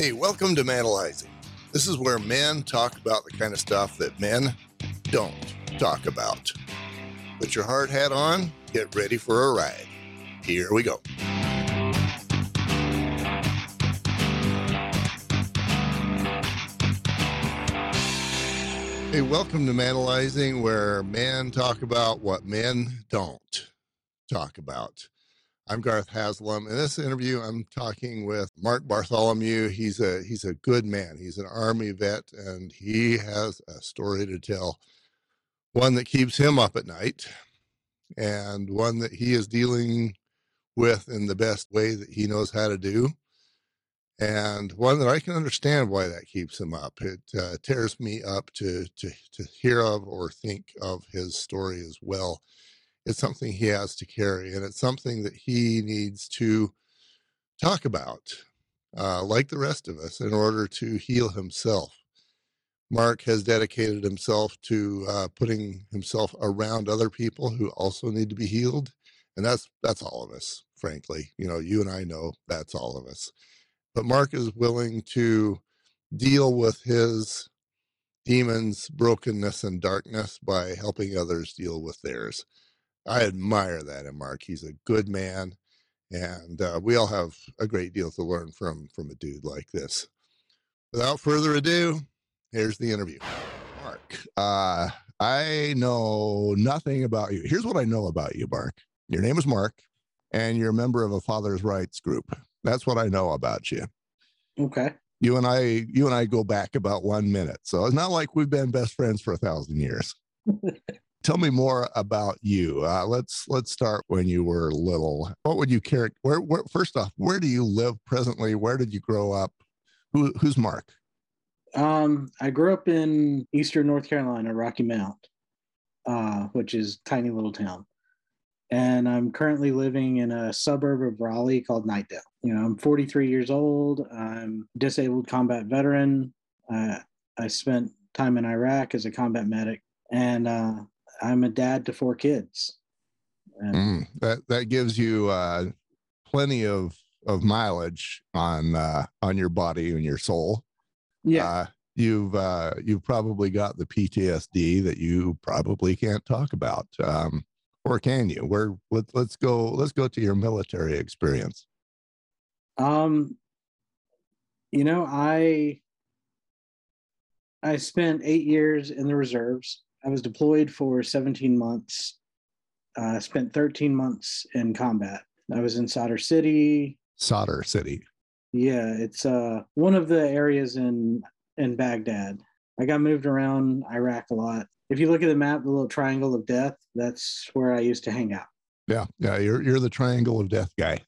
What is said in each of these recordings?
Hey, welcome to Manalizing. This is where men talk about the kind of stuff that men don't talk about. Put your hard hat on, get ready for a ride. Here we go. Hey, welcome to Manalizing, where men talk about what men don't talk about. I'm Garth Haslam. In this interview, I'm talking with Mark Bartholomew. He's a he's a good man. He's an army vet, and he has a story to tell. One that keeps him up at night, and one that he is dealing with in the best way that he knows how to do, and one that I can understand why that keeps him up. It uh, tears me up to to to hear of or think of his story as well it's something he has to carry and it's something that he needs to talk about uh, like the rest of us in order to heal himself. Mark has dedicated himself to uh, putting himself around other people who also need to be healed and that's that's all of us frankly. You know you and i know that's all of us. But mark is willing to deal with his demons brokenness and darkness by helping others deal with theirs I admire that in Mark. He's a good man, and uh, we all have a great deal to learn from from a dude like this. Without further ado, here's the interview. Mark, uh, I know nothing about you. Here's what I know about you, Mark. Your name is Mark, and you're a member of a father's rights group. That's what I know about you. Okay. You and I, you and I go back about one minute, so it's not like we've been best friends for a thousand years. Tell me more about you. Uh, let's let's start when you were little. What would you care? Where, where, first off, where do you live presently? Where did you grow up? Who, who's Mark? Um, I grew up in Eastern North Carolina, Rocky Mount, uh, which is tiny little town, and I'm currently living in a suburb of Raleigh called Knightdale. You know, I'm 43 years old. I'm disabled combat veteran. Uh, I spent time in Iraq as a combat medic, and uh, I'm a dad to four kids. Mm, that that gives you uh, plenty of of mileage on uh, on your body and your soul. Yeah. Uh, you've uh, you've probably got the PTSD that you probably can't talk about, um, or can you? Where let let's go let's go to your military experience. Um, you know, I I spent eight years in the reserves. I was deployed for 17 months. Uh, spent 13 months in combat. I was in Sadr City. Sadr City. Yeah, it's uh, one of the areas in in Baghdad. I got moved around Iraq a lot. If you look at the map, the little triangle of death, that's where I used to hang out. Yeah, yeah, you're you're the triangle of death guy.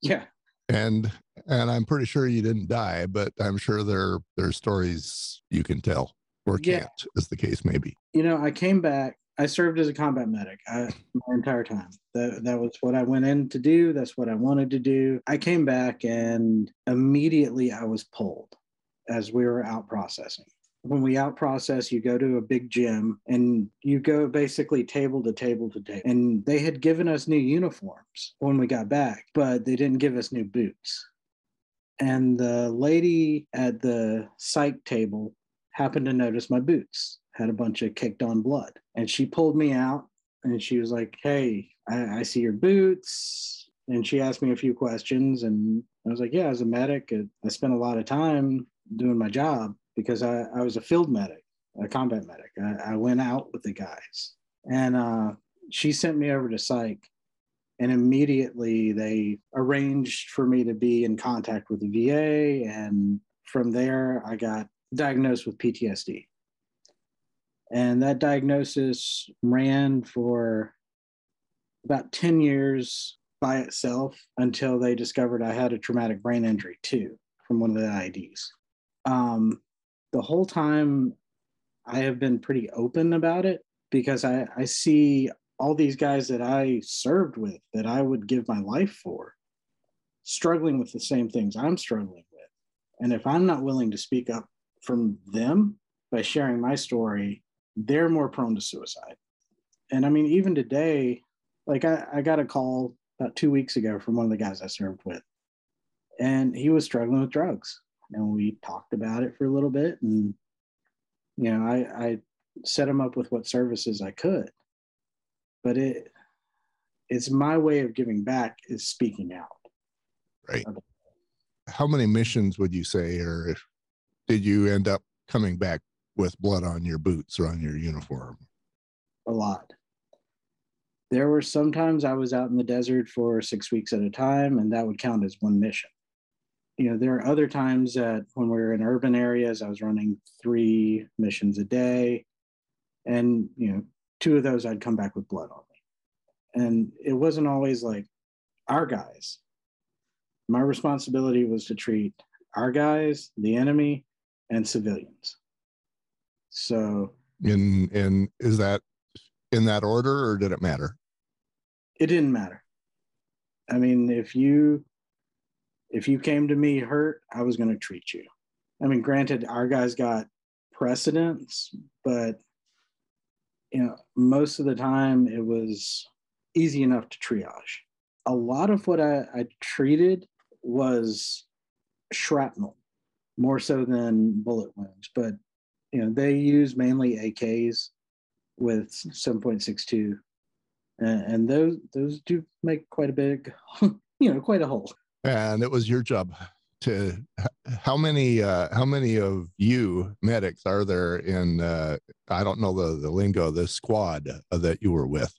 Yeah. And and I'm pretty sure you didn't die, but I'm sure there there's stories you can tell or can't, yeah. as the case may be. You know, I came back. I served as a combat medic I, my entire time. That that was what I went in to do. That's what I wanted to do. I came back and immediately I was pulled as we were out processing. When we out process, you go to a big gym and you go basically table to table to table. And they had given us new uniforms when we got back, but they didn't give us new boots. And the lady at the psych table happened to notice my boots had a bunch of kicked on blood. And she pulled me out and she was like, Hey, I, I see your boots. And she asked me a few questions. And I was like, Yeah, as a medic, I spent a lot of time doing my job because I, I was a field medic, a combat medic. I, I went out with the guys. And uh, she sent me over to psych. And immediately they arranged for me to be in contact with the VA. And from there, I got diagnosed with PTSD. And that diagnosis ran for about 10 years by itself until they discovered I had a traumatic brain injury too from one of the IEDs. Um, the whole time I have been pretty open about it because I, I see all these guys that I served with that I would give my life for struggling with the same things I'm struggling with. And if I'm not willing to speak up from them by sharing my story, they're more prone to suicide. And I mean, even today, like I, I got a call about two weeks ago from one of the guys I served with, and he was struggling with drugs. and we talked about it for a little bit. And, you know, I, I set him up with what services I could. But it, it's my way of giving back is speaking out. Right. How many missions would you say, or if, did you end up coming back with blood on your boots or on your uniform? A lot. There were sometimes I was out in the desert for six weeks at a time, and that would count as one mission. You know, there are other times that when we were in urban areas, I was running three missions a day. And, you know, two of those I'd come back with blood on me. And it wasn't always like our guys. My responsibility was to treat our guys, the enemy, and civilians. So, in in is that in that order or did it matter? It didn't matter. I mean, if you if you came to me hurt, I was going to treat you. I mean, granted, our guys got precedence, but you know, most of the time it was easy enough to triage. A lot of what I, I treated was shrapnel, more so than bullet wounds. But you know, they use mainly AKs with 7.62 and, and those those do make quite a big you know quite a hole. And it was your job to how many uh how many of you medics are there in uh i don't know the the lingo the squad that you were with?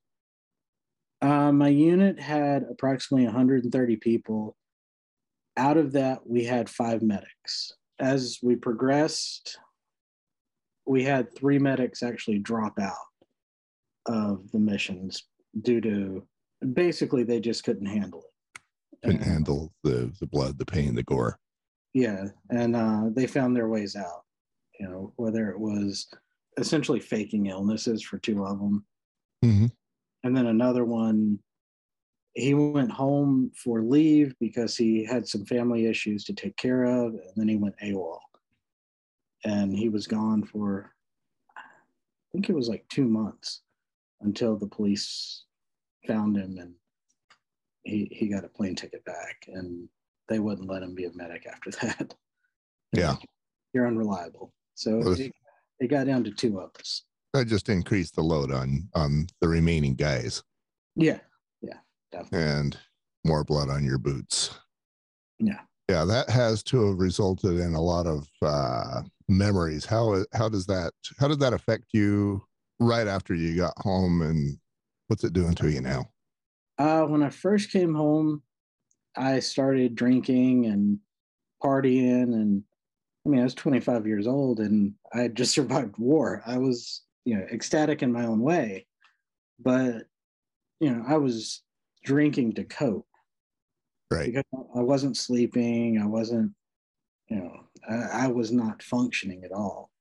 Uh, my unit had approximately 130 people. Out of that we had five medics as we progressed we had three medics actually drop out of the missions due to basically they just couldn't handle it. Couldn't and, handle the the blood, the pain, the gore. Yeah, and uh, they found their ways out. You know, whether it was essentially faking illnesses for two of them, mm-hmm. and then another one. He went home for leave because he had some family issues to take care of, and then he went AWOL, and he was gone for, I think it was like two months until the police found him and he, he got a plane ticket back and they wouldn't let him be a medic after that. Yeah. You're unreliable. So well, it, it got down to two of us. That just increased the load on on the remaining guys. Yeah. Definitely. And more blood on your boots. Yeah. Yeah, that has to have resulted in a lot of uh, memories. How how does that how did that affect you right after you got home and what's it doing to you now? Uh, when I first came home, I started drinking and partying. And I mean, I was 25 years old and I had just survived war. I was, you know, ecstatic in my own way. But, you know, I was drinking to cope. Right. Because I wasn't sleeping. I wasn't, you know, I, I was not functioning at all.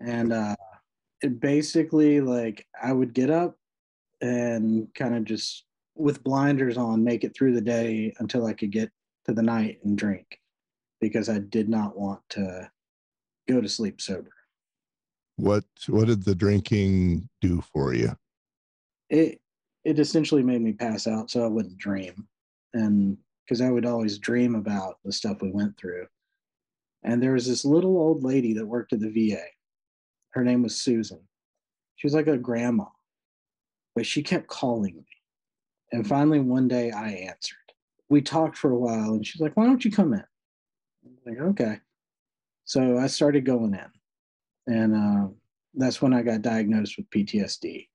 And uh, it basically, like, I would get up and kind of just with blinders on make it through the day until I could get to the night and drink because I did not want to go to sleep sober. What what did the drinking do for you? It it essentially made me pass out so I wouldn't dream. And because I would always dream about the stuff we went through. And there was this little old lady that worked at the VA. Her name was Susan. She was like a grandma but she kept calling me. And finally, one day I answered. We talked for a while, and she's like, Why don't you come in? I'm like, Okay. So I started going in. And uh, that's when I got diagnosed with PTSD.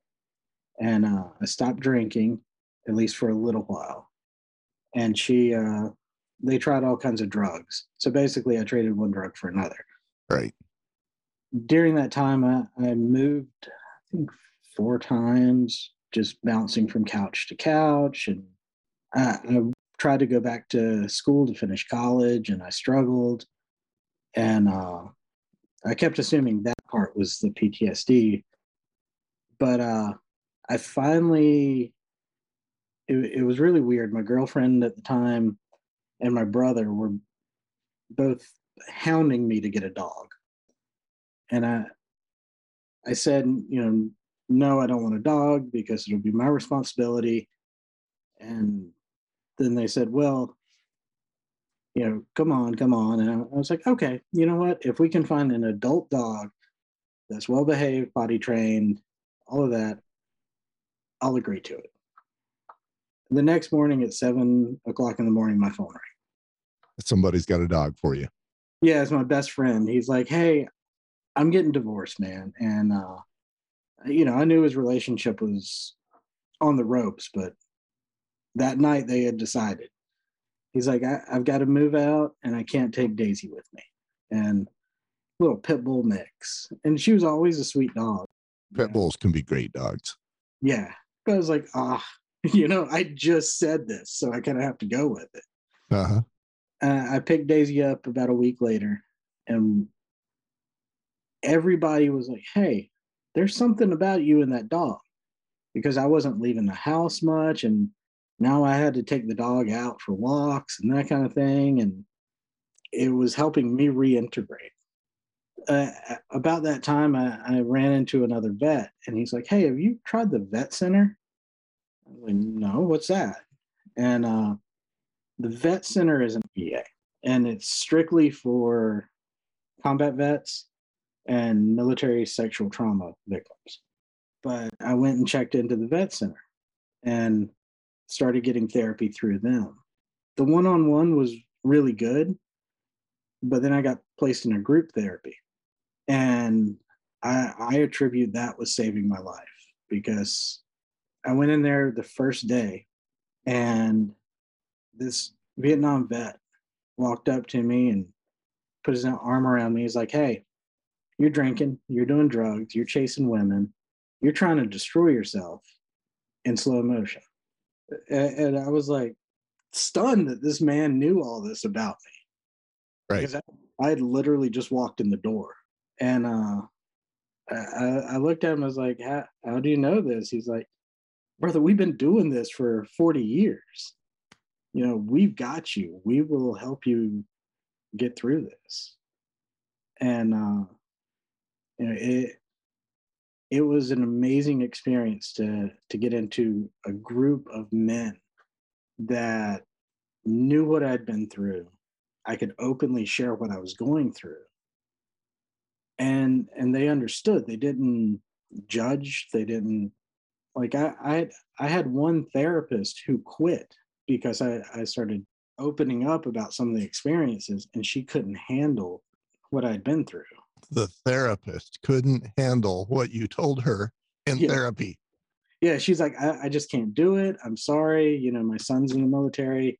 And uh, I stopped drinking, at least for a little while. And she, uh, they tried all kinds of drugs. So basically, I traded one drug for another. Right. During that time, I, I moved, I think, four times, just bouncing from couch to couch. And I, I tried to go back to school to finish college, and I struggled. And uh, I kept assuming that part was the PTSD. But uh, I finally, it, it was really weird. My girlfriend at the time and my brother were both hounding me to get a dog. And I, I said, you know, no, I don't want a dog because it'll be my responsibility. And then they said, well, you know, come on, come on. And I, I was like, okay, you know what? If we can find an adult dog that's well behaved, potty trained, all of that, I'll agree to it. The next morning at seven o'clock in the morning, my phone rang. Somebody's got a dog for you. Yeah, it's my best friend. He's like, hey, I'm getting divorced, man. And, uh, you know, I knew his relationship was on the ropes, but that night they had decided. He's like, I, have got to move out and I can't take Daisy with me. And little pit bull mix. And she was always a sweet dog. Pit bulls can be great dogs. Yeah. But I was like, ah, you know, I just said this, so I kind of have to go with it. Uh-huh. Uh, I picked Daisy up about a week later, and everybody was like, hey, there's something about you and that dog. Because I wasn't leaving the house much, and now I had to take the dog out for walks and that kind of thing. And it was helping me reintegrate. Uh, about that time, I, I, ran into another vet, and he's like, "Hey, have you tried the vet center?" I was like, "No, what's that?" And uh, the vet center is an VA, and it's strictly for combat vets and military sexual trauma victims. But I went and checked into the vet center and started getting therapy through them. The one on one was really good, but then I got placed in a group therapy. And I, I attribute that with saving my life because I went in there the first day and this Vietnam vet walked up to me and put his arm around me. He's like, Hey, you're drinking, you're doing drugs, you're chasing women, you're trying to destroy yourself in slow motion. And, I was like stunned that this man knew all this about me. Right. Because I, I had literally just walked in the door. And uh, I, I looked at him, I was like, how, how do you know this? He's like, brother, we've been doing this for 40 years. You know, we've got you. We will help you get through this. And uh, you know, it it was an amazing experience to to get into a group of men that knew what I'd been through. I could openly share what I was going through. And and they understood. They didn't judge. They didn't like I I I had one therapist who quit because I, I started opening up about some of the experiences and she couldn't handle what I'd been through the therapist couldn't handle what you told her in yeah. therapy. Yeah, she's like, I, I, just can't do it. I'm sorry. You know, my son's in the military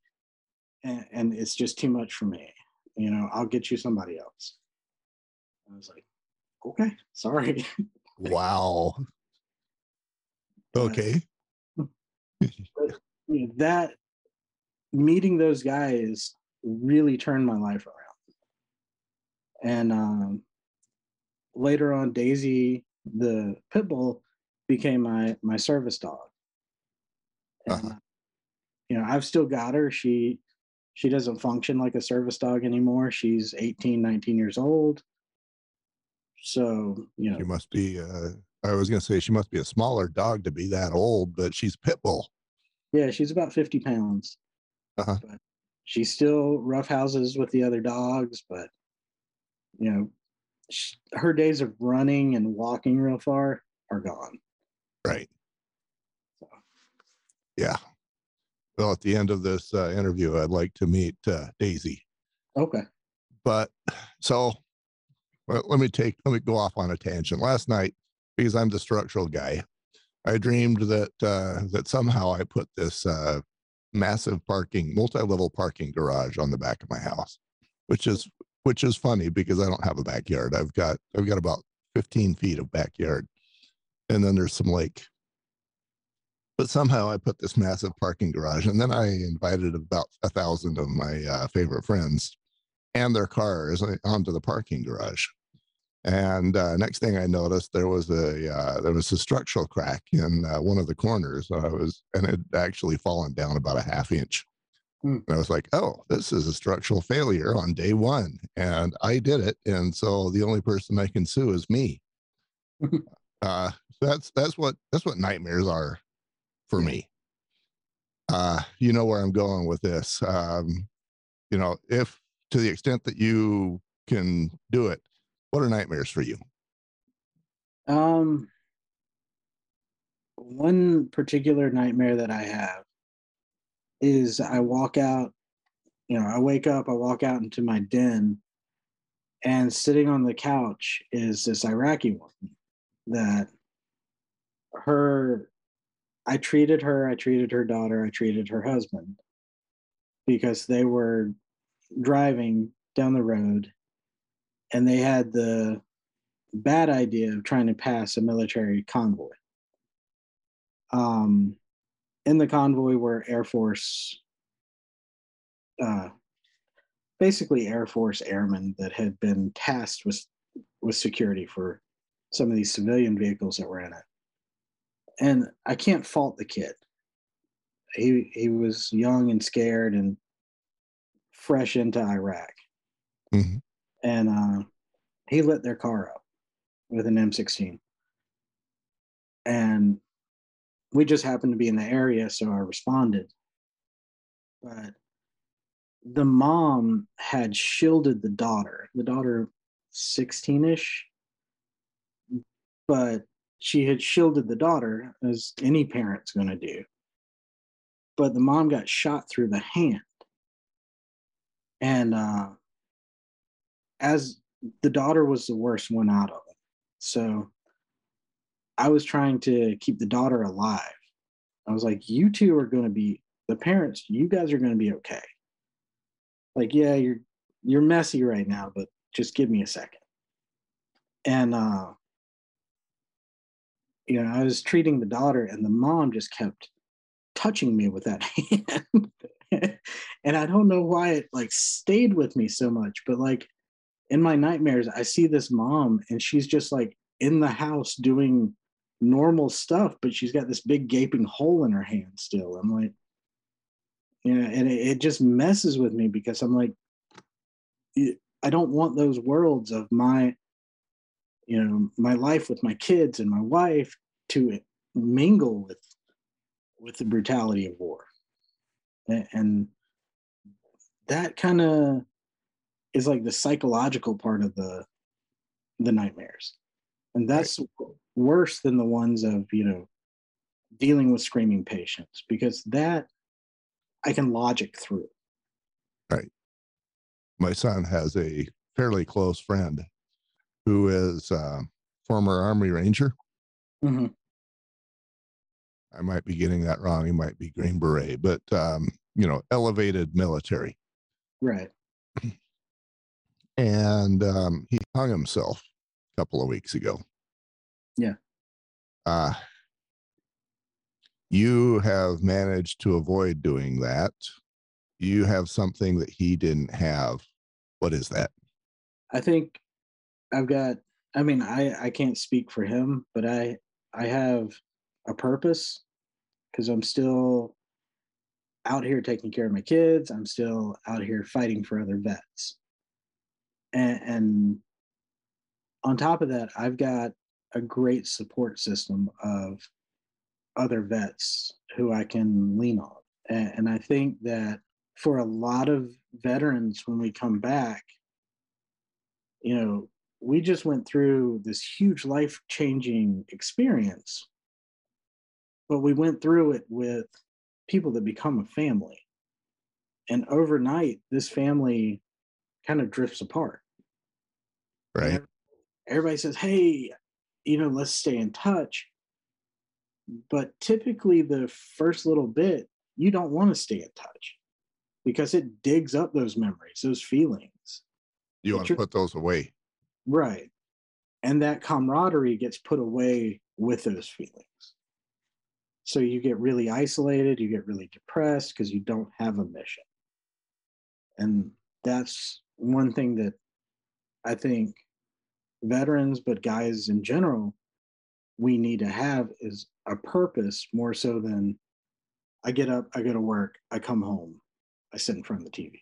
and, and it's just too much for me. You know, I'll get you somebody else. I was like, okay, sorry. wow. Okay. but, that meeting those guys really turned my life around. And um, later on, Daisy, the pit bull, became my my service dog. And, uh-huh. You know, I've still got her. She she doesn't function like a service dog anymore. She's 18, 19 years old. So, you know. She must be uh I was gonna say she must be a smaller dog to be that old, but she's pit bull. Yeah, she's about 50 pounds. Uh-huh. But she still rough houses with the other dogs, but you know, her days of running and walking real far are gone. Right. So. Yeah. Well, at the end of this uh, interview, I'd like to meet uh, Daisy. Okay. But so well, let me take, let me go off on a tangent. Last night, because I'm the structural guy, I dreamed that uh, that somehow I put this uh, massive parking, multi-level parking garage on the back of my house, which is which is funny because I don't have a backyard. I've got I've got about 15 feet of backyard, and then there's some lake. But somehow I put this massive parking garage, and then I invited about a thousand of my uh, favorite friends and their cars onto the parking garage. And uh, next thing I noticed, there was a uh, there was a structural crack in uh, one of the corners. I was, and it had actually fallen down about a half inch. Hmm. And I was like, oh, this is a structural failure on day one. And I did it. And so the only person I can sue is me. uh, that's that's what that's what nightmares are for me. Uh, you know where I'm going with this. Um, you know, if to the extent that you can do it, what are nightmares for you? Um, one particular nightmare that I have is I walk out, you know, I wake up, I walk out into my den, and sitting on the couch is this Iraqi woman that her, I treated her, I treated her daughter, I treated her husband because they were driving down the road and they had the bad idea of trying to pass a military convoy. Um, in the convoy were Air Force, uh, basically Air Force airmen that had been tasked with with security for some of these civilian vehicles that were in it. And I can't fault the kid. He he was young and scared and fresh into Iraq. Mhm. And uh, he lit their car up with an M16. And we just happened to be in the area, so I responded. But the mom had shielded the daughter, the daughter 16 ish, but she had shielded the daughter, as any parent's going to do. But the mom got shot through the hand. And uh, as the daughter was the worst one out of it. So I was trying to keep the daughter alive. I was like, you two are going to be the parents, you guys are going to be okay. Like, yeah, you're you're messy right now, but just give me a second. And uh you know, I was treating the daughter and the mom just kept touching me with that hand. and I don't know why it like stayed with me so much, but like in my nightmares, I see this mom and she's just like in the house doing normal stuff, but she's got this big gaping hole in her hand still. I'm like, you know, and it, it just messes with me because I'm like, I don't want those worlds of my, you know, my life with my kids and my wife to mingle with with the brutality of war. And that kind of is like the psychological part of the the nightmares and that's worse than the ones of you know dealing with screaming patients because that i can logic through Right. My son has a fairly close friend who is a former Army Ranger. Mhm. I might be getting that wrong. He might be Green Beret, but um, you know, elevated military. right and um, he hung himself a couple of weeks ago. Yeah. Uh, you have managed to avoid doing that. You have something that he didn't have. What is that? i think i've got i mean i i can't speak for him but i i have a purpose because i'm still out here taking care of my kids. I'm still out here fighting for other vets. And, and on top of that i've got a great support system of other vets who i can lean on. And, and i think that for a lot of veterans when we come back you know we just went through this huge life changing experience but we went through it with people that become a family. And overnight this family kind of drifts apart. Right. everybody says hey you know let's stay in touch. But typically the first little bit you don't want to stay in touch because it digs up those memories those feelings. You want to put those away. right. And that camaraderie gets put away with those feelings so you get really isolated you get really depressed because you don't have a mission and that's one thing that i think veterans but guys in general we need to have is a purpose more so than i get up i go to work i come home i sit in front of the tv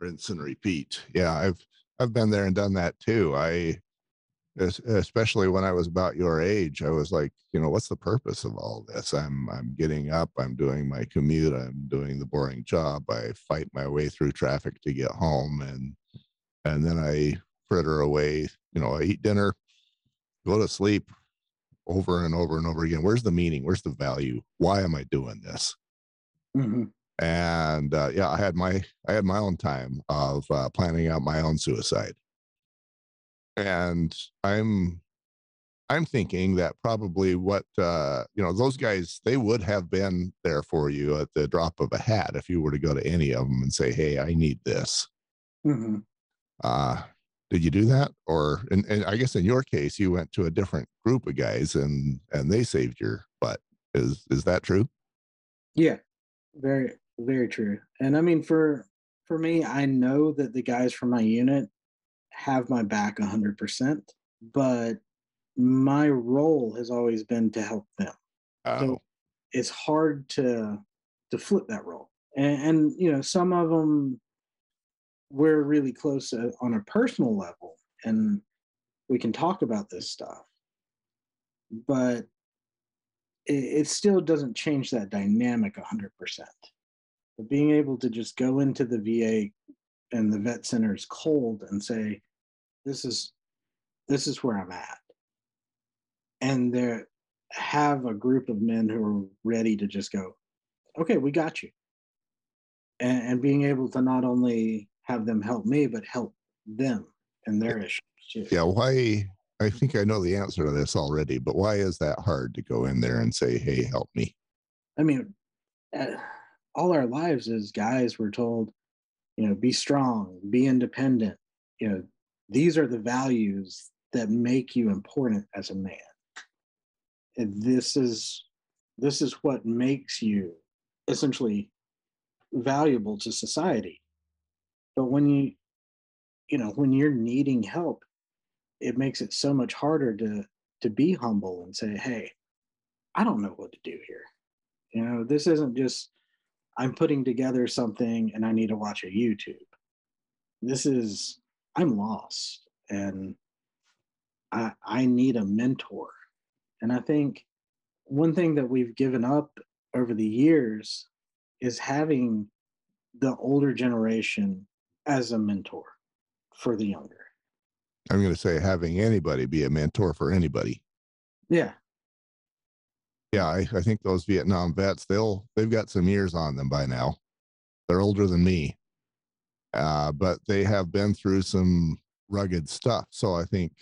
rinse and repeat. Yeah, I've I've been there and done that too. I especially when I was about your age, I was like, you know, what's the purpose of all this? I'm I'm getting up, I'm doing my commute, I'm doing the boring job, I fight my way through traffic to get home, and and then I fritter away. You know, I eat dinner, go to sleep, over and over and over again. Where's the meaning? Where's the value? Why am I doing this? Mm-hmm. And uh, yeah, I had my I had my own time of uh, planning out my own suicide and i'm i'm thinking that probably what uh you know those guys they would have been there for you at the drop of a hat if you were to go to any of them and say hey i need this. Mm-hmm. uh did you do that? Or and, and i guess in your case you went to a different group of guys and and they saved your butt. Is is that true? Yeah. Very very true. And i mean for for me i know that the guys from my unit have my back 100%, but my role has always been to help them. Oh. So it's hard to to flip that role. And, and you know, some of them we're really close uh, on a personal level and we can talk about this stuff. But it, it still doesn't change that dynamic 100%. But being able to just go into the VA and the vet centers cold and say, this is this is where I'm at. And there have a group of men who are ready to just go, okay, we got you. And, and being able to not only have them help me, but help them and their issues too. Yeah, why I think I know the answer to this already, but why is that hard to go in there and say, "Hey, help me"? I mean, uh, all our lives as guys, we're told, you know, be strong, be independent, you know, these are the values that make you important as a man. And this is this is what makes you essentially valuable to society. But when you you know when you're needing help it makes it so much harder to to be humble and say hey i don't know what to do here. You know this isn't just i'm putting together something and i need to watch a youtube. This is I'm lost and I, I need a mentor. And I think one thing that we've given up over the years is having the older generation as a mentor for the younger. I'm going to say having anybody be a mentor for anybody. Yeah. Yeah, I, I think those Vietnam vets, they'll they've got some years on them by now. They're older than me uh, but they have been through some rugged stuff. So I think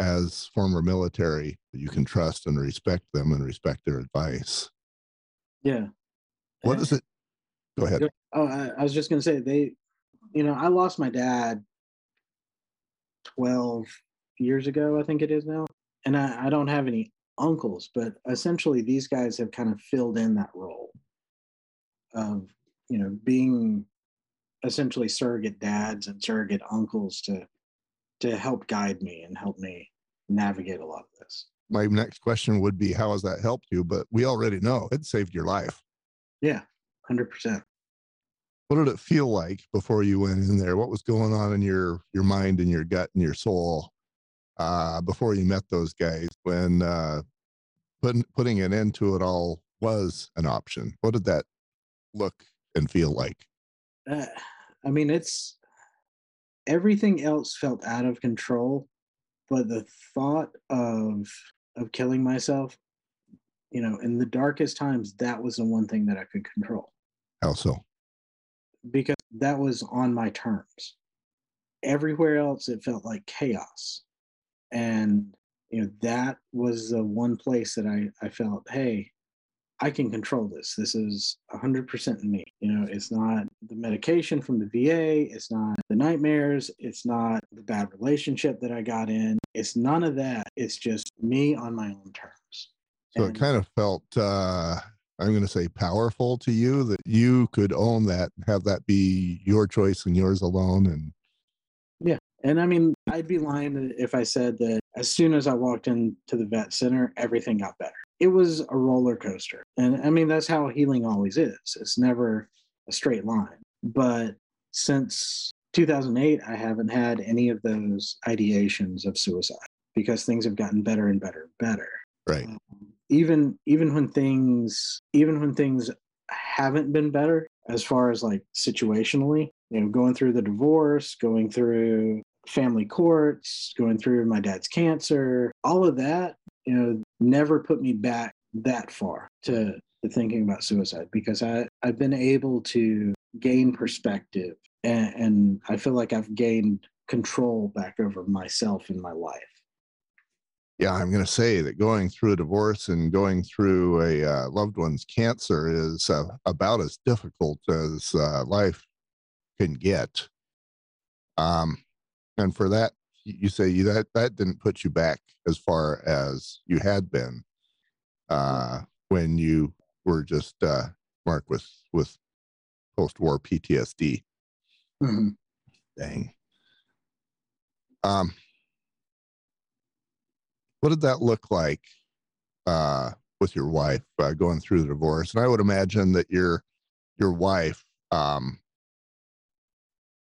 as former military, you can trust and respect them and respect their advice. Yeah. What is it? Go ahead. Oh, I, I was just going to say they, you know, I lost my dad 12 years ago, I think it is now. And I, I don't have any uncles, but essentially these guys have kind of filled in that role of, you know, being essentially surrogate dads and surrogate uncles to to help guide me and help me navigate a lot of this. My next question would be how has that helped you? But we already know it saved your life. Yeah, 100%. What did it feel like before you went in there? What was going on in your your mind and your gut and your soul uh, before you met those guys when uh, putting putting an end to it all was an option? What did that look and feel like? Uh, I mean, it's everything else felt out of control, but the thought of of killing myself, you know, in the darkest times, that was the one thing that I could control. How so? Because that was on my terms. Everywhere else, it felt like chaos, and you know that was the one place that I I felt, hey, I can control this. This is 100% me. You know, it's not the medication from the VA, it's not the nightmares, it's not the bad relationship that I got in. It's none of that. It's just me on my own terms. So and, it kind of felt uh I'm going to say powerful to you that you could own that, have that be your choice and yours alone and yeah. And I mean, I'd be lying if I said that as soon as I walked into the vet center, everything got better it was a roller coaster. And I mean, that's how healing always is. It's never a straight line. But since 2008, I haven't had any of those ideations of suicide because things have gotten better and better and better. Right. Um, even even when things even when things haven't been better as far as like situationally, you know, going through the divorce, going through family courts, going through my dad's cancer, all of that, you know, never put me back that far to, to thinking about suicide because I, I've been able to gain perspective and, and I feel like I've gained control back over myself and my life. Yeah, I'm going to say that going through a divorce and going through a uh, loved one's cancer is uh, about as difficult as uh, life can get. Um, and for that, you say you, that that didn't put you back as far as you had been uh, when you were just uh, marked with with post-war PTSD. Mm-hmm. Dang. Um, what did that look like uh, with your wife uh, going through the divorce? And I would imagine that your your wife, um,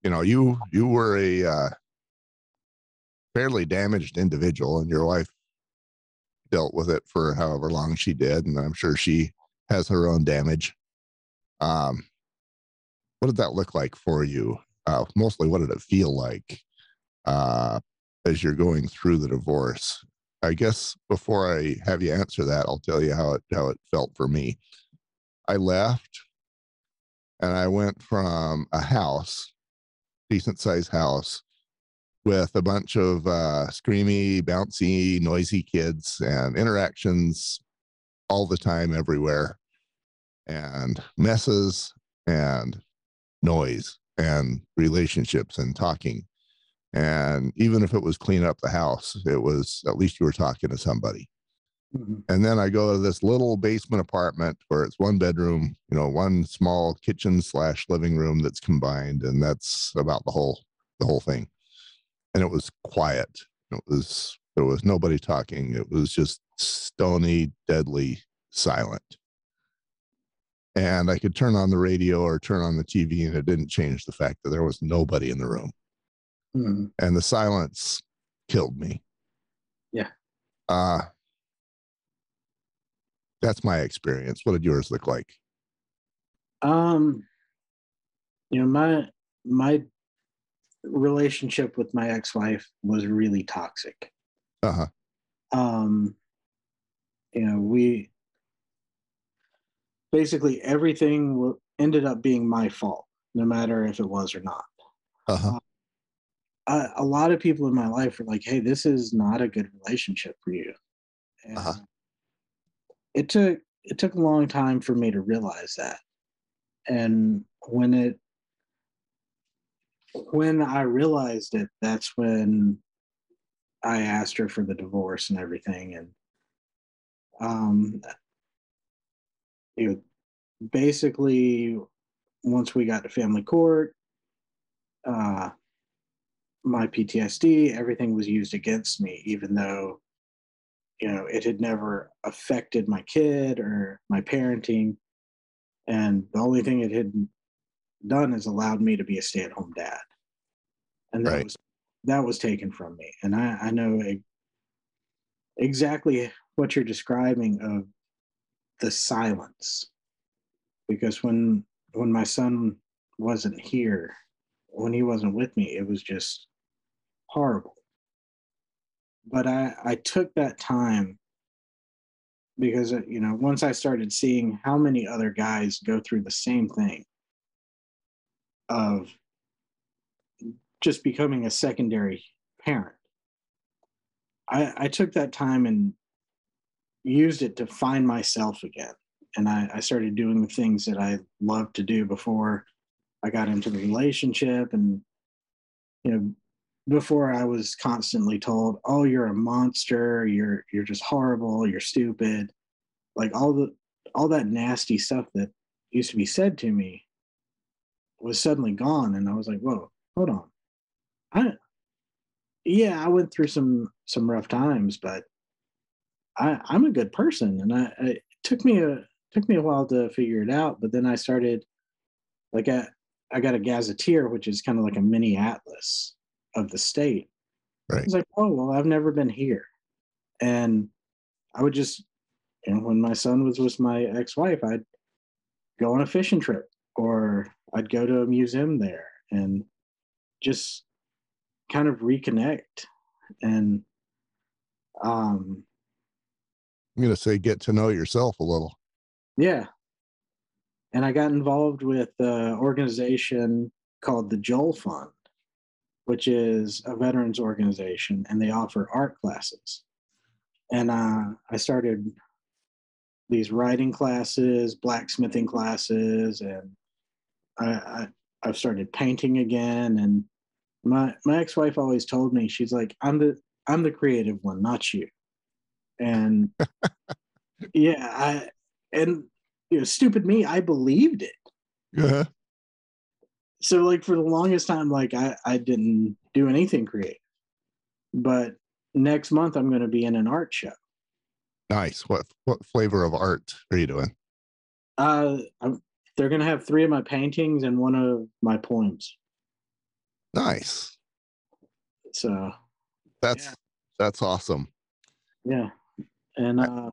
you know, you you were a uh, fairly damaged individual, and your wife dealt with it for however long she did, and I'm sure she has her own damage. Um, what did that look like for you? Uh, mostly, what did it feel like uh, as you're going through the divorce? I guess before I have you answer that, I'll tell you how it how it felt for me. I left, and I went from a house, decent sized house, with a bunch of uh, screamy, bouncy, noisy kids and interactions all the time, everywhere, and messes and noise and relationships and talking. And even if it was clean up the house, it was at least you were talking to somebody. Mm-hmm. And then I go to this little basement apartment where it's one bedroom, you know, one small kitchen slash living room that's combined, and that's about the whole the whole thing and it was quiet. It was there was nobody talking. It was just stony, deadly silent. And I could turn on the radio or turn on the TV, and it didn't change the fact that there was nobody in the room. Mm-hmm. And the silence killed me. Yeah. Uh, that's my experience. What did yours look like? Um, you know, my my relationship with my ex-wife was really toxic. Uh-huh. Um, you know, we basically everything ended up being my fault, no matter if it was or not. Uh-huh. A, a lot of people in my life were like, "Hey, this is not a good relationship for you." And Uh-huh. It took it took a long time for me to realize that, and when it when I realized it, that's when I asked her for the divorce and everything. And um, you know, basically, once we got to family court, uh, my PTSD, everything was used against me, even though you know it had never affected my kid or my parenting. And the only thing it had done is allowed me to be a stay-at-home dad. And that Right. was that was taken from me. And i i know e- exactly what you're describing of the silence. Because when when my son wasn't here when he wasn't with me it was just horrible. But i i took that time because uh, you know once i started seeing how many other guys go through the same thing of just becoming a secondary parent. I i took that time and used it to find myself again. And i i started doing the things that i loved to do before i got into the relationship and you know before i was constantly told oh you're a monster. You're you're just horrible. You're stupid. Like all the all that nasty stuff that used to be said to me was suddenly gone and i was like whoa hold on i yeah i went through some some rough times but i i'm a good person and i, I it took me a took me a while to figure it out but then i started like i I got a gazetteer, which is kind of like a mini atlas of the state. Right. I was like, oh well, I've never been here, and I would just, you know, when my son was with my ex-wife, I'd go on a fishing trip, or I'd go to a museum there, and just kind of reconnect, and um, I'm going to say get to know yourself a little. yeah. And I got involved with an organization called the Joel Fund, which is a veterans organization, and they offer art classes. And uh, I started these writing classes, blacksmithing classes, and I, I I've started painting again. And my my ex wife always told me she's like I'm the I'm the creative one, not you. And yeah, I and you know, stupid me, I believed it. Yeah. So like for the longest time, like I, I didn't do anything creative. But next month I'm gonna be in an art show. Nice. What what flavor of art are you doing? Uh I'm, they're gonna have three of my paintings and one of my poems. Nice. So That's Yeah. that's awesome. yeah. And uh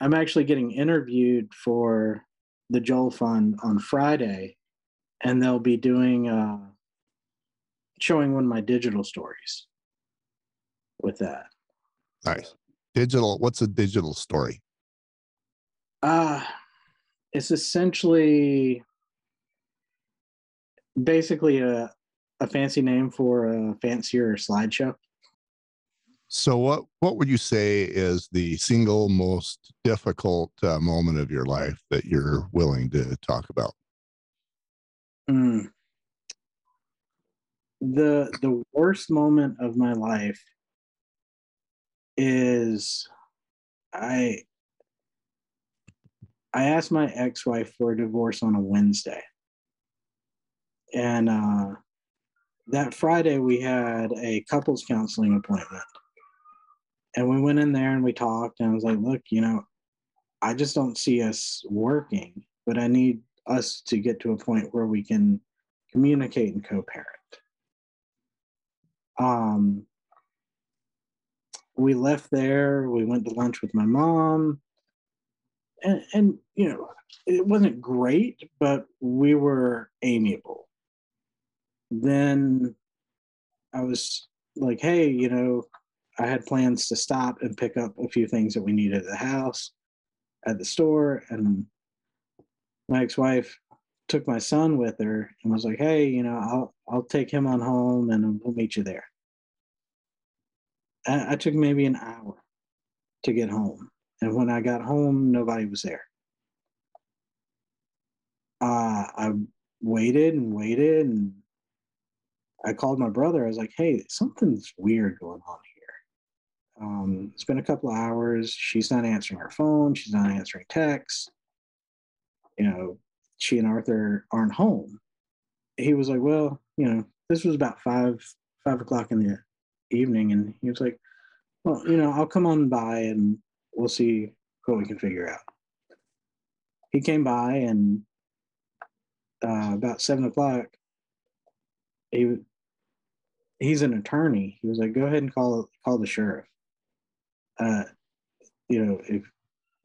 I'm actually getting interviewed for the Joel Fund on Friday, and they'll be doing uh showing one of my digital stories with that. Nice. Digital. What's a digital story? Uh it's essentially basically a a fancy name for a fancier slideshow. So what what would you say is the single most difficult uh, moment of your life that you're willing to talk about? Mm. The the worst moment of my life is I I asked my ex-wife for a divorce on a Wednesday. And uh that Friday we had a couples counseling appointment. And we went in there and we talked and I was like, look, you know, I just don't see us working, but I need us to get to a point where we can communicate and co-parent. Um, we left there. We went to lunch with my mom, and and you know it wasn't great, but we were amiable. Then I was like, hey, you know, I had plans to stop and pick up a few things that we needed at the house, at the store, and my ex-wife took my son with her and was like, "Hey, you know, I'll I'll take him on home and we'll meet you there." I, I took maybe an hour to get home, and when I got home, nobody was there. Uh, I waited and waited, and I called my brother. I was like, "Hey, something's weird going on here." Um, it's been a couple of hours. She's not answering her phone. She's not answering texts you know, she and Arthur aren't home. He was like, well, you know, this was about five five o'clock in the evening, and he was like, well, you know, I'll come on by and we'll see what we can figure out. He came by, and uh, about seven o'clock, he he's an attorney. He was like, go ahead and call call the sheriff. Uh, you know, if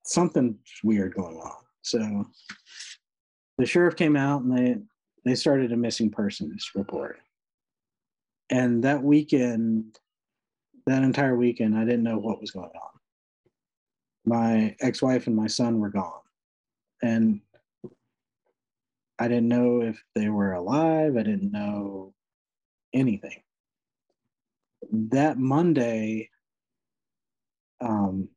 something's weird going on. So the sheriff came out and they they started a missing persons report. And that weekend, that entire weekend, I didn't know what was going on. My ex-wife and my son were gone. And I didn't know if they were alive. I didn't know anything. That Monday, um,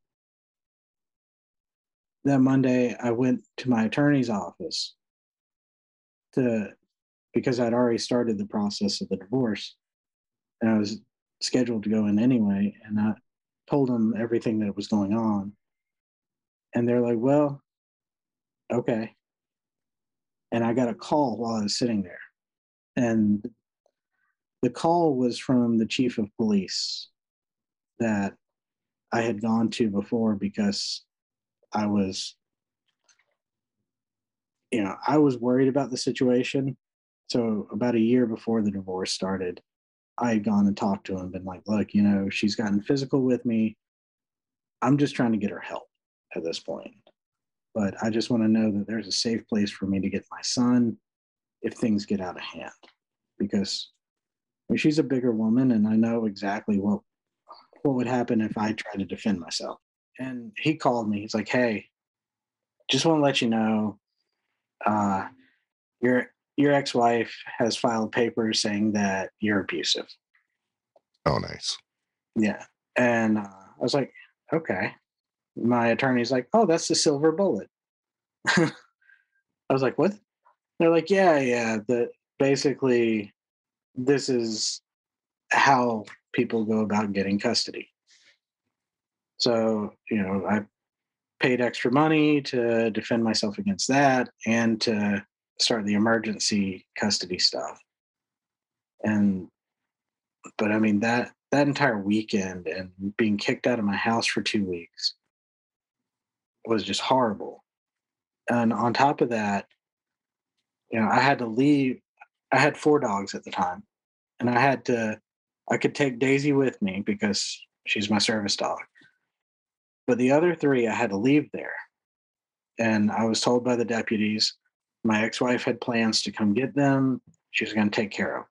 that Monday, I went to my attorney's office to because I'd already started the process of the divorce, and I was scheduled to go in anyway. And I told him everything that was going on, and they're like, "Well, okay." And I got a call while I was sitting there, and the call was from the chief of police that I had gone to before because I was you know, I was worried about the situation. So about a year before the divorce started, I had gone and talked to him, been like, look, you know, she's gotten physical with me. I'm just trying to get her help at this point. But I just want to know that there's a safe place for me to get my son if things get out of hand. Because I mean, she's a bigger woman and I know exactly what what would happen if I tried to defend myself. And he called me. He's like, hey, just want to let you know uh, your your ex-wife has filed papers saying that you're abusive. Oh, nice. Yeah, and uh, I was like, okay. My attorney's like, oh, that's the silver bullet. I was like, what? They're like, yeah, yeah. That basically, this is how people go about getting custody. So you know, I paid extra money to defend myself against that and to start the emergency custody stuff. And but I mean that that entire weekend and being kicked out of my house for 2 weeks was just horrible. And on top of that, you know, I had to leave I had four dogs at the time. And I had to I could take Daisy with me because she's my service dog. But the other three, I had to leave there. And I was told by the deputies my ex wife had plans to come get them. She was going to take care of.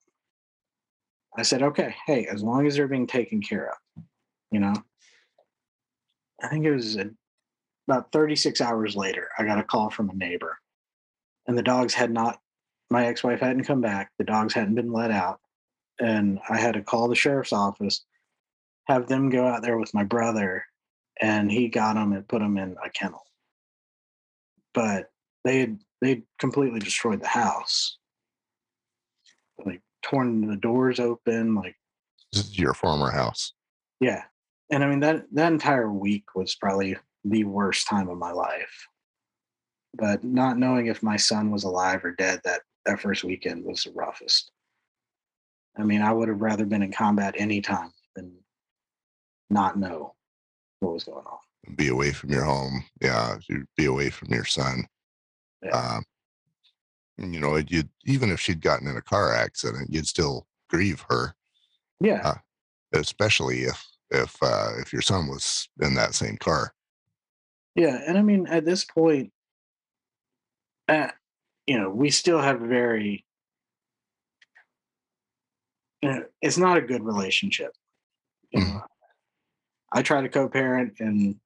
I said, okay, hey, as long as they're being taken care of, you know. I think it was a, about 36 hours later, I got a call from a neighbor. And the dogs had not, my ex wife hadn't come back. The dogs hadn't been let out. And I had to call the sheriff's office, have them go out there with my brother and he got them and put them in a kennel. But they had they completely destroyed the house, like torn the doors open, like this is your former house. Yeah, and I mean that that entire week was probably the worst time of my life. But not knowing if my son was alive or dead that that first weekend was the roughest. I mean, I would have rather been in combat anytime than not know what was going on. Be away from your home. Yeah. Be away from your son. Yeah. Um, you know, you even if she'd gotten in a car accident, you'd still grieve her. Yeah. Uh, especially if if uh, if your son was in that same car. Yeah, and I mean at this point, uh, you know, we still have a very. You know, it's not a good relationship. Mm-hmm. I try to co-parent, and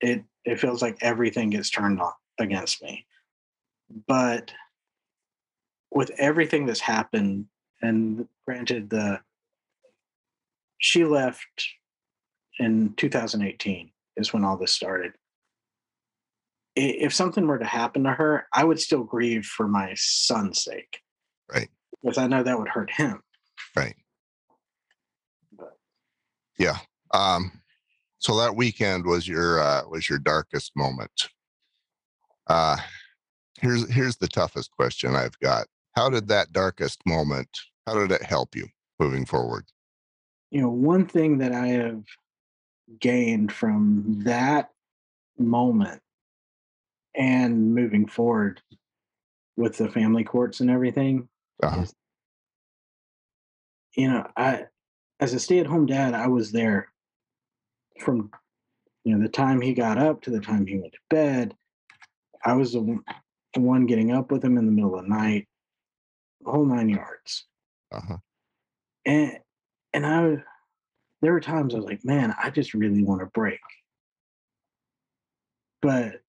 it it feels like everything gets turned on against me. But with everything that's happened, and granted, the she left in 2018 is when all this started. If something were to happen to her, I would still grieve for my son's sake. Right. Because I know that would hurt him. Right. But. Yeah. Um, so that weekend was your uh, was your darkest moment. Uh, here's here's the toughest question I've got. How did that darkest moment? How did it help you moving forward? You know, one thing that I have gained from that moment and moving forward with the family courts and everything. Uh-huh. You know, I as a stay-at-home dad, I was there from you know the time he got up to the time he went to bed i was the one getting up with him in the middle of the night the whole nine yards uh-huh. and and i there were times i was like man i just really want to break but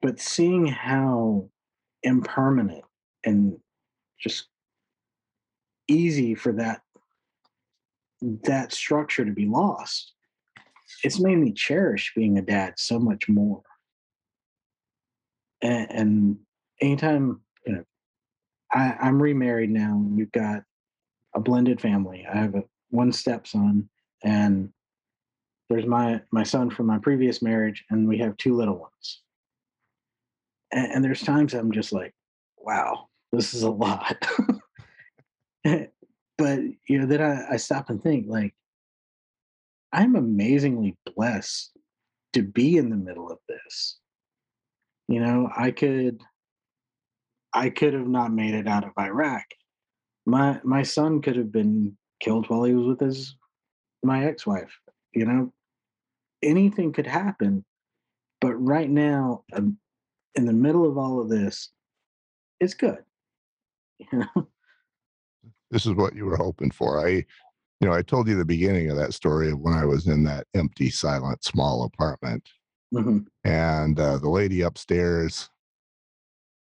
but seeing how impermanent and just easy for that that structure to be lost it's made me cherish being a dad so much more. And, and anytime, you know, I, I'm remarried now. We've got a blended family. I have a one stepson, and there's my my son from my previous marriage, and we have two little ones. And, and there's times I'm just like, wow, this is a lot. but you know, then I, I stop and think like, I'm amazingly blessed to be in the middle of this. You know, I could I could have not made it out of Iraq. My my son could have been killed while he was with his my ex-wife. You know, anything could happen. But right now, um, in the middle of all of this, it's good. You know? This is what you were hoping for. I, you know, I told you the beginning of that story of when I was in that empty, silent, small apartment, Mhm. and uh, the lady upstairs.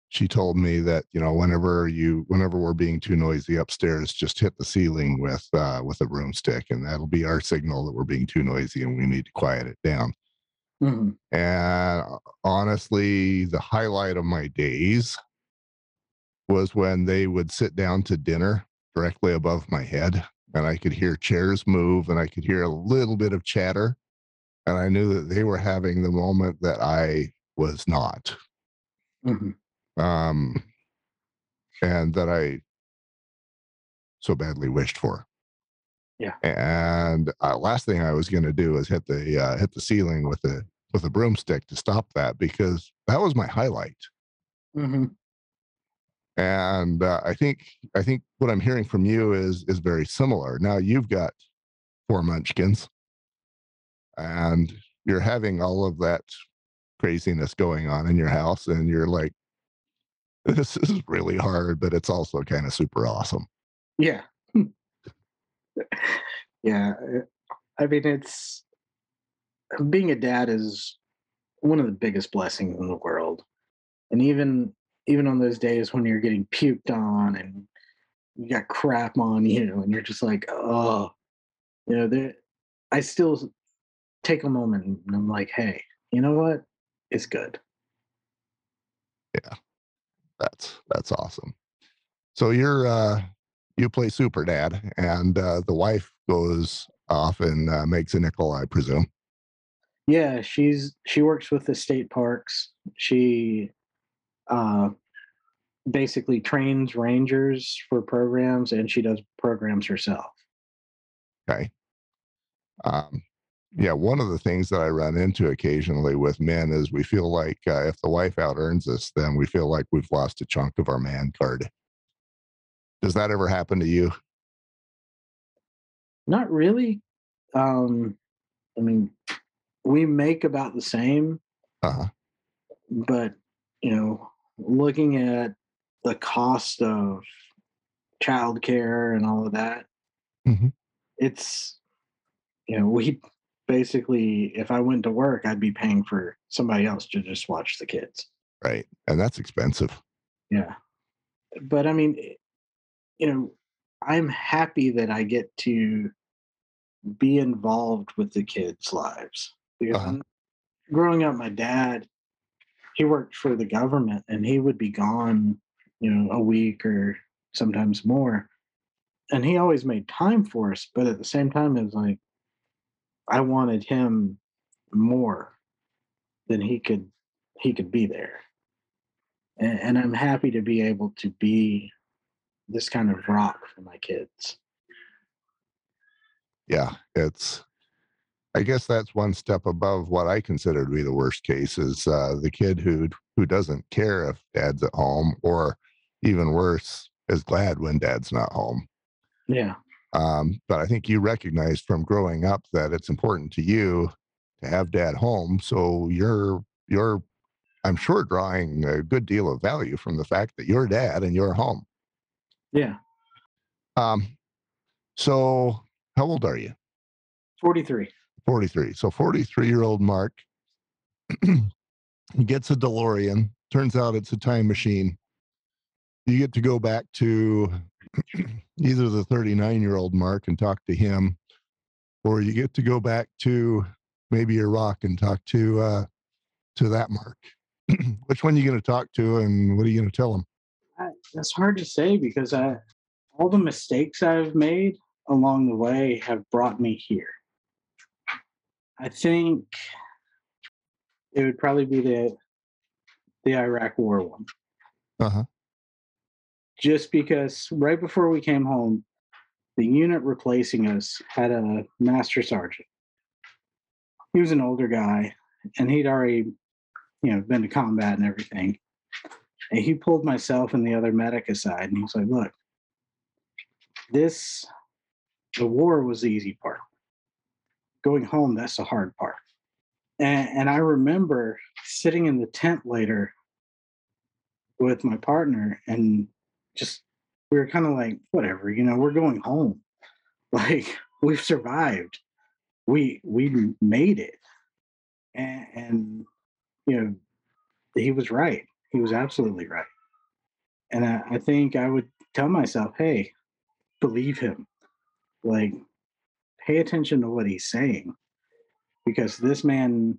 She told me that you know whenever you whenever we're being too noisy upstairs, just hit the ceiling with uh, with a broomstick, and that'll be our signal that we're being too noisy and we need to quiet it down. Mhm. And uh, honestly, the highlight of my days was when they would sit down to dinner directly above my head and I could hear chairs move and I could hear a little bit of chatter. And I knew that they were having the moment that I was not. Mhm. Um, and that I so badly wished for. Yeah. And uh, last thing I was going to do is hit the uh, hit the ceiling with a with a broomstick to stop that because that was my highlight. Mhm. And uh, I think I think what I'm hearing from you is is very similar. Now you've got four munchkins, and you're having all of that craziness going on in your house, and you're like, "This is really hard, but it's also kind of super awesome." Yeah. yeah. uh, I mean, it's being a dad is one of the biggest blessings in the world. And even even on those days when you're getting puked on and you got crap on you and you're just like, oh, you know, there I still take a moment and I'm like, hey, you know what? It's good. Yeah. That's that's awesome. So you're uh, you play super dad, and uh, the wife goes off and uh, makes a nickel, I presume. Yeah, she's she works with the state parks. She uh basically trains rangers for programs and she does programs herself. Okay. Um, yeah, one of the things that I run into occasionally with men is we feel like uh, if the wife out earns us, then we feel like we've lost a chunk of our man card. Does that ever happen to you? Not really. Um I mean, we make about the same, Uh-huh. but you know, looking at the cost of childcare and all of that, Mhm. it's you know, we basically if I went to work, I'd be paying for somebody else to just watch the kids. Right. And that's expensive. Yeah. But I mean, you know, I'm happy that I get to be involved with the kids' lives. Because Uh-huh. Growing up, my dad, he worked for the government and he would be gone, you know, a week or sometimes more. And he always made time for us. But at the same time, it was like, I wanted him more than he could he could be there. And, and I'm happy to be able to be this kind of rock for my kids. Yeah. It's I guess that's one step above what I consider to be the worst case is uh, the kid who who doesn't care if dad's at home, or even worse, is glad when dad's not home. Yeah. Um, but I think you recognized from growing up that it's important to you to have dad home. So you're you're I'm sure drawing a good deal of value from the fact that you're dad and you're home. Yeah. Um, so how old are you? 43. 43. So 43 year old Mark gets a DeLorean. Turns out it's a time machine. You get to go back to either the 39 year old Mark and talk to him, or you get to go back to maybe Iraq and talk to uh, to that Mark. Which one are you going to talk to, and what are you going to tell him? That's hard to say because I, all the mistakes I've made along the way have brought me here. I think it would probably be the the Iraq War one. Uh huh. Just because right before we came home, the unit replacing us had a master sergeant. He was an older guy, and he'd already, you know, been to combat and everything. And he pulled myself and the other medic aside and he was like, look, this, the war was the easy part. Going home, that's the hard part. And, and I remember sitting in the tent later with my partner and just, we were kind of like, whatever, you know, we're going home. Like, we've survived. We, we made it. And, and you know, he was right. He was absolutely right. And I, I think I would tell myself, hey, believe him. Like, pay attention to what he's saying because this man,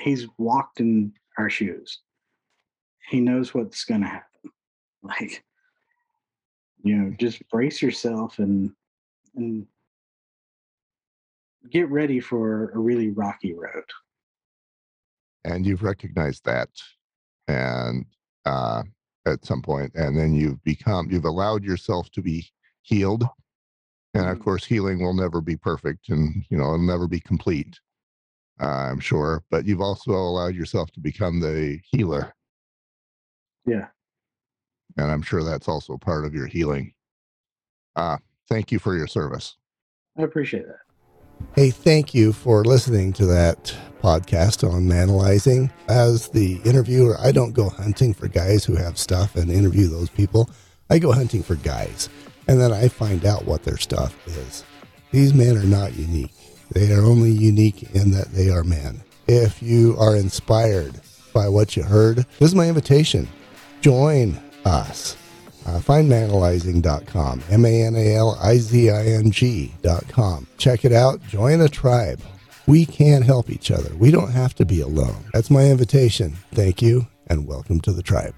he's walked in our shoes. He knows what's going to happen. Like, you know, just brace yourself and, and get ready for a really rocky road. And you've recognized that. And, uh, at some point and then you've become you've allowed yourself to be healed and of Mhm. course healing will never be perfect and you know it'll never be complete uh, i'm sure but you've also allowed yourself to become the healer Yeah. and i'm sure that's also part of your healing uh, thank you for your service I appreciate that. Hey, thank you for listening to that podcast on manalizing. As the interviewer, I don't go hunting for guys who have stuff and interview those people. I go hunting for guys, and then I find out what their stuff is. These men are not unique. They are only unique in that they are men. If you are inspired by what you heard, this is my invitation. Join us. Uh, find manalizing.com, M A N A L I Z I N G.com. Check it out. Join a tribe. We can help each other. We don't have to be alone. That's my invitation. Thank you, and welcome to the tribe.